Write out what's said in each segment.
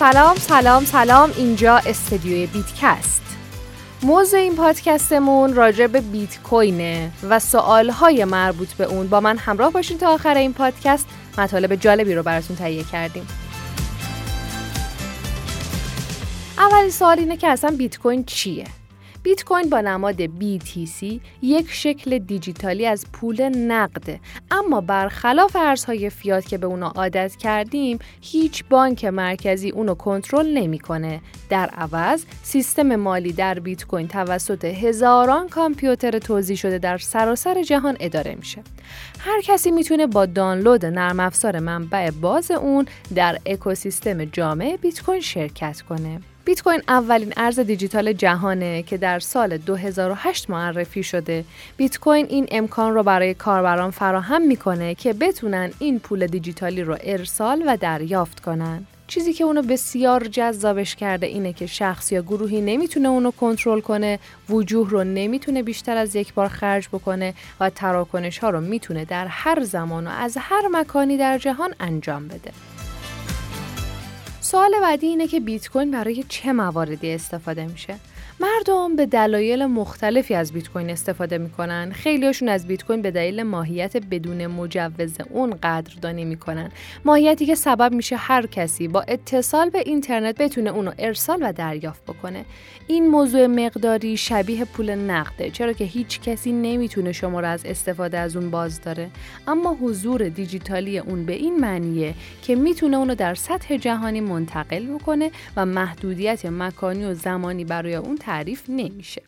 سلام سلام سلام. اینجا استدیوی بیتکست. موضوع این پادکستمون راجع به بیت کوینه و سوالهای مربوط به اون. با من همراه باشین تا آخر این پادکست. مطالب جالبی رو براتون تهیه کردیم. اولین سوال اینه که اصلا بیت کوین چیه؟ بیت کوین با نماد BTC یک شکل دیجیتالی از پول نقده اما برخلاف ارزهای فیات که به اونا عادت کردیم هیچ بانک مرکزی اونو کنترل نمی‌کنه. در عوض سیستم مالی در بیت کوین توسط هزاران کامپیوتر توزیع شده در سراسر جهان اداره میشه. هر کسی می‌تونه با دانلود نرم افزار منبع باز اون در اکوسیستم جامع بیت کوین شرکت کنه. بیت کوین اولین ارز دیجیتال جهانه که در سال 2008 معرفی شده. بیت کوین این امکان رو برای کاربران فراهم می‌کنه که بتونن این پول دیجیتالی رو ارسال و دریافت کنن. چیزی که اونو بسیار جذابش کرده اینه که شخص یا گروهی نمی‌تونه اونو کنترل کنه، وجوه رو نمی‌تونه بیشتر از یک بار خرج بکنه و تراکنش ها رو می‌تونه در هر زمان و از هر مکانی در جهان انجام بده. سوال بعدی اینه که بیت کوین برای چه مواردی استفاده میشه؟ مردم به دلایل مختلفی از بیت کوین استفاده می‌کنن. خیلیاشون از بیت کوین به دلیل ماهیت بدون مجوز اون قدردانی می‌کنن. ماهیتی که سبب میشه هر کسی با اتصال به اینترنت بتونه اونو ارسال و دریافت بکنه. این موضوع مقداری شبیه پول نقده چرا که هیچ کسی نمی‌تونه شما رو از استفاده از اون باز داره. اما حضور دیجیتالی اون به این معنیه که می‌تونه اونو در سطح جهانی منتقل بکنه و محدودیت مکانی و زمانی برای اون تعریف نمیشه.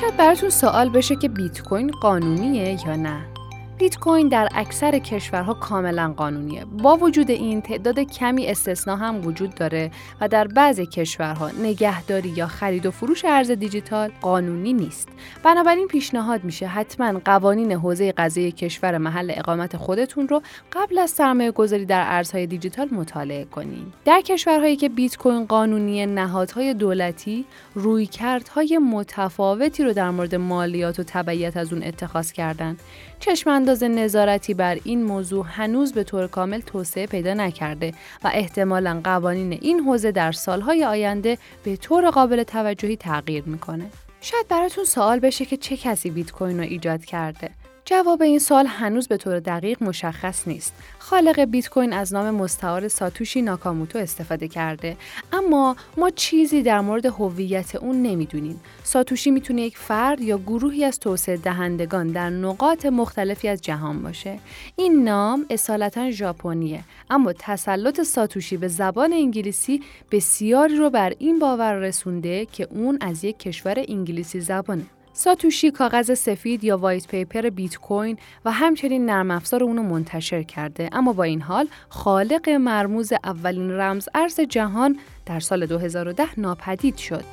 شاید براتون سوال بشه که بیت کوین قانونیه یا نه؟ بیت کوین در اکثر کشورها کاملا قانونیه. با وجود این تعداد کمی استثنا هم وجود داره و در بعضی کشورها نگهداری یا خرید و فروش ارز دیجیتال قانونی نیست. بنابراین پیشنهاد میشه حتما قوانین حوزه قضایی کشور محل اقامت خودتون رو قبل از سرمایه گذاری در ارزهای دیجیتال مطالعه کنین. در کشورهایی که بیت کوین قانونی نهادهای دولتی رویکردهای متفاوتی رو در مورد مالیات و تبعیت از اون اتخاذ کردن. چشم انداز نظارتی بر این موضوع هنوز به طور کامل توسعه پیدا نکرده و احتمالا قوانین این حوزه در سالهای آینده به طور قابل توجهی تغییر می‌کنه. شاید براتون سوال بشه که چه کسی بیت کوین رو ایجاد کرده. جواب این سال هنوز به طور دقیق مشخص نیست. خالق بیت کوین از نام مستعار ساتوشی ناکاموتو استفاده کرده اما ما چیزی در مورد هویت اون نمی‌دونیم. ساتوشی می‌تونه یک فرد یا گروهی از توسعه دهندگان در نقاط مختلفی از جهان باشه. این نام اصالتا ژاپنیه اما تسلط ساتوشی به زبان انگلیسی بسیاری رو بر این باور رسونده که اون از یک کشور انگلیسی زبانه. ساتوشی کاغذ سفید یا وایت پیپر بیت کوین و همچنین نرم افزار اونو منتشر کرده اما با این حال خالق مرموز اولین رمز ارز جهان در سال 2010 ناپدید شد.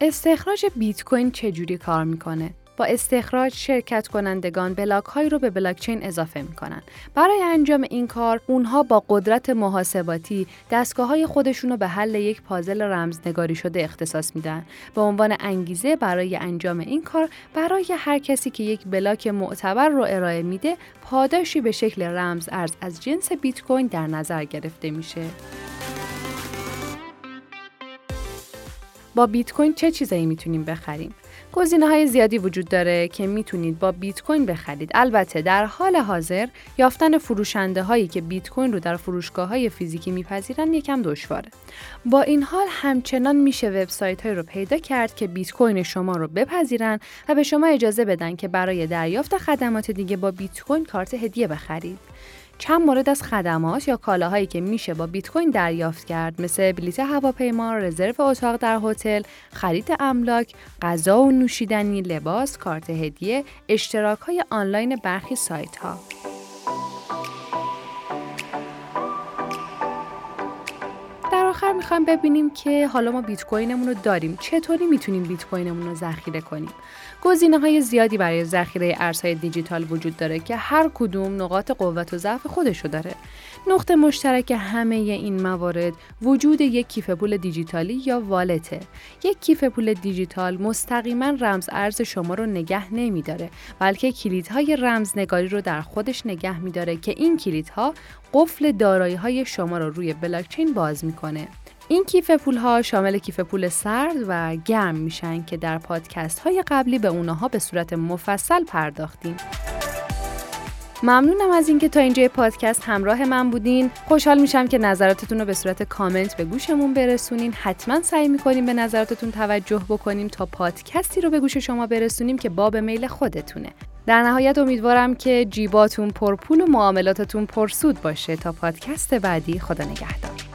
استخراج بیت کوین چجوری کار می‌کنه؟ با استخراج شرکت کنندگان بلاک های رو به بلاکچین اضافه می کنن. برای انجام این کار اونها با قدرت محاسباتی دستگاه های خودشون رو به حل یک پازل رمزنگاری شده اختصاص میدن به عنوان انگیزه برای انجام این کار برای هر کسی که یک بلاک معتبر رو ارائه میده پاداشی به شکل رمز ارز از جنس بیت کوین در نظر گرفته میشه. با بیت کوین چه چیزایی می‌تونیم بخریم؟ گزینه های زیادی وجود داره که می‌تونید با بیت کوین بخرید. البته در حال حاضر یافتن فروشنده هایی که بیت کوین رو در فروشگاه های فیزیکی میپذیرن یکم دشواره. با این حال همچنان میشه وبسایت های رو پیدا کرد که بیت کوین شما رو بپذیرن و به شما اجازه بدن که برای دریافت خدمات دیگه با بیت کوین کارت هدیه بخرید. چند مورد از خدمات یا کالاهایی که میشه با بیت کوین دریافت کرد مثل بلیت هواپیما، رزرو اتاق در هتل، خرید املاک، غذا و نوشیدنی، لباس، کارت هدیه، اشتراک های آنلاین برخی سایت ها. آخر می‌خوایم ببینیم که حالا ما بیت کوینمون رو داریم. چطوری می‌تونیم بیت کوینمون رو ذخیره کنیم؟ گزینه های زیادی برای ذخیره ارزهای دیجیتال وجود داره که هر کدوم نقاط قوت و ضعف خودشو داره. نقطه مشترک همه این موارد وجود یک کیف پول دیجیتالی یا والته. یک کیف پول دیجیتال مستقیما رمز ارز شما رو نگه نمیداره بلکه کلیدهای رمزنگاری رو در خودش نگه میداره که این کلیدها قفل دارایی های شما رو روی بلاکچین باز می‌کنه. این کیف پول ها شامل کیف پول سرد و گرم میشن که در پادکست های قبلی به اونها به صورت مفصل پرداختیم. ممنونم از اینکه تا اینجا پادکست همراه من بودین. خوشحال میشم که نظراتتون رو به صورت کامنت به گوشمون برسونین. حتما سعی می‌کنیم به نظراتتون توجه بکنیم تا پادکستی رو به گوش شما برسونیم که باب میل خودتونه. در نهایت امیدوارم که جیباتون پرپول و معاملاتتون پرسود باشه. تا پادکست بعدی خدا نگهدار.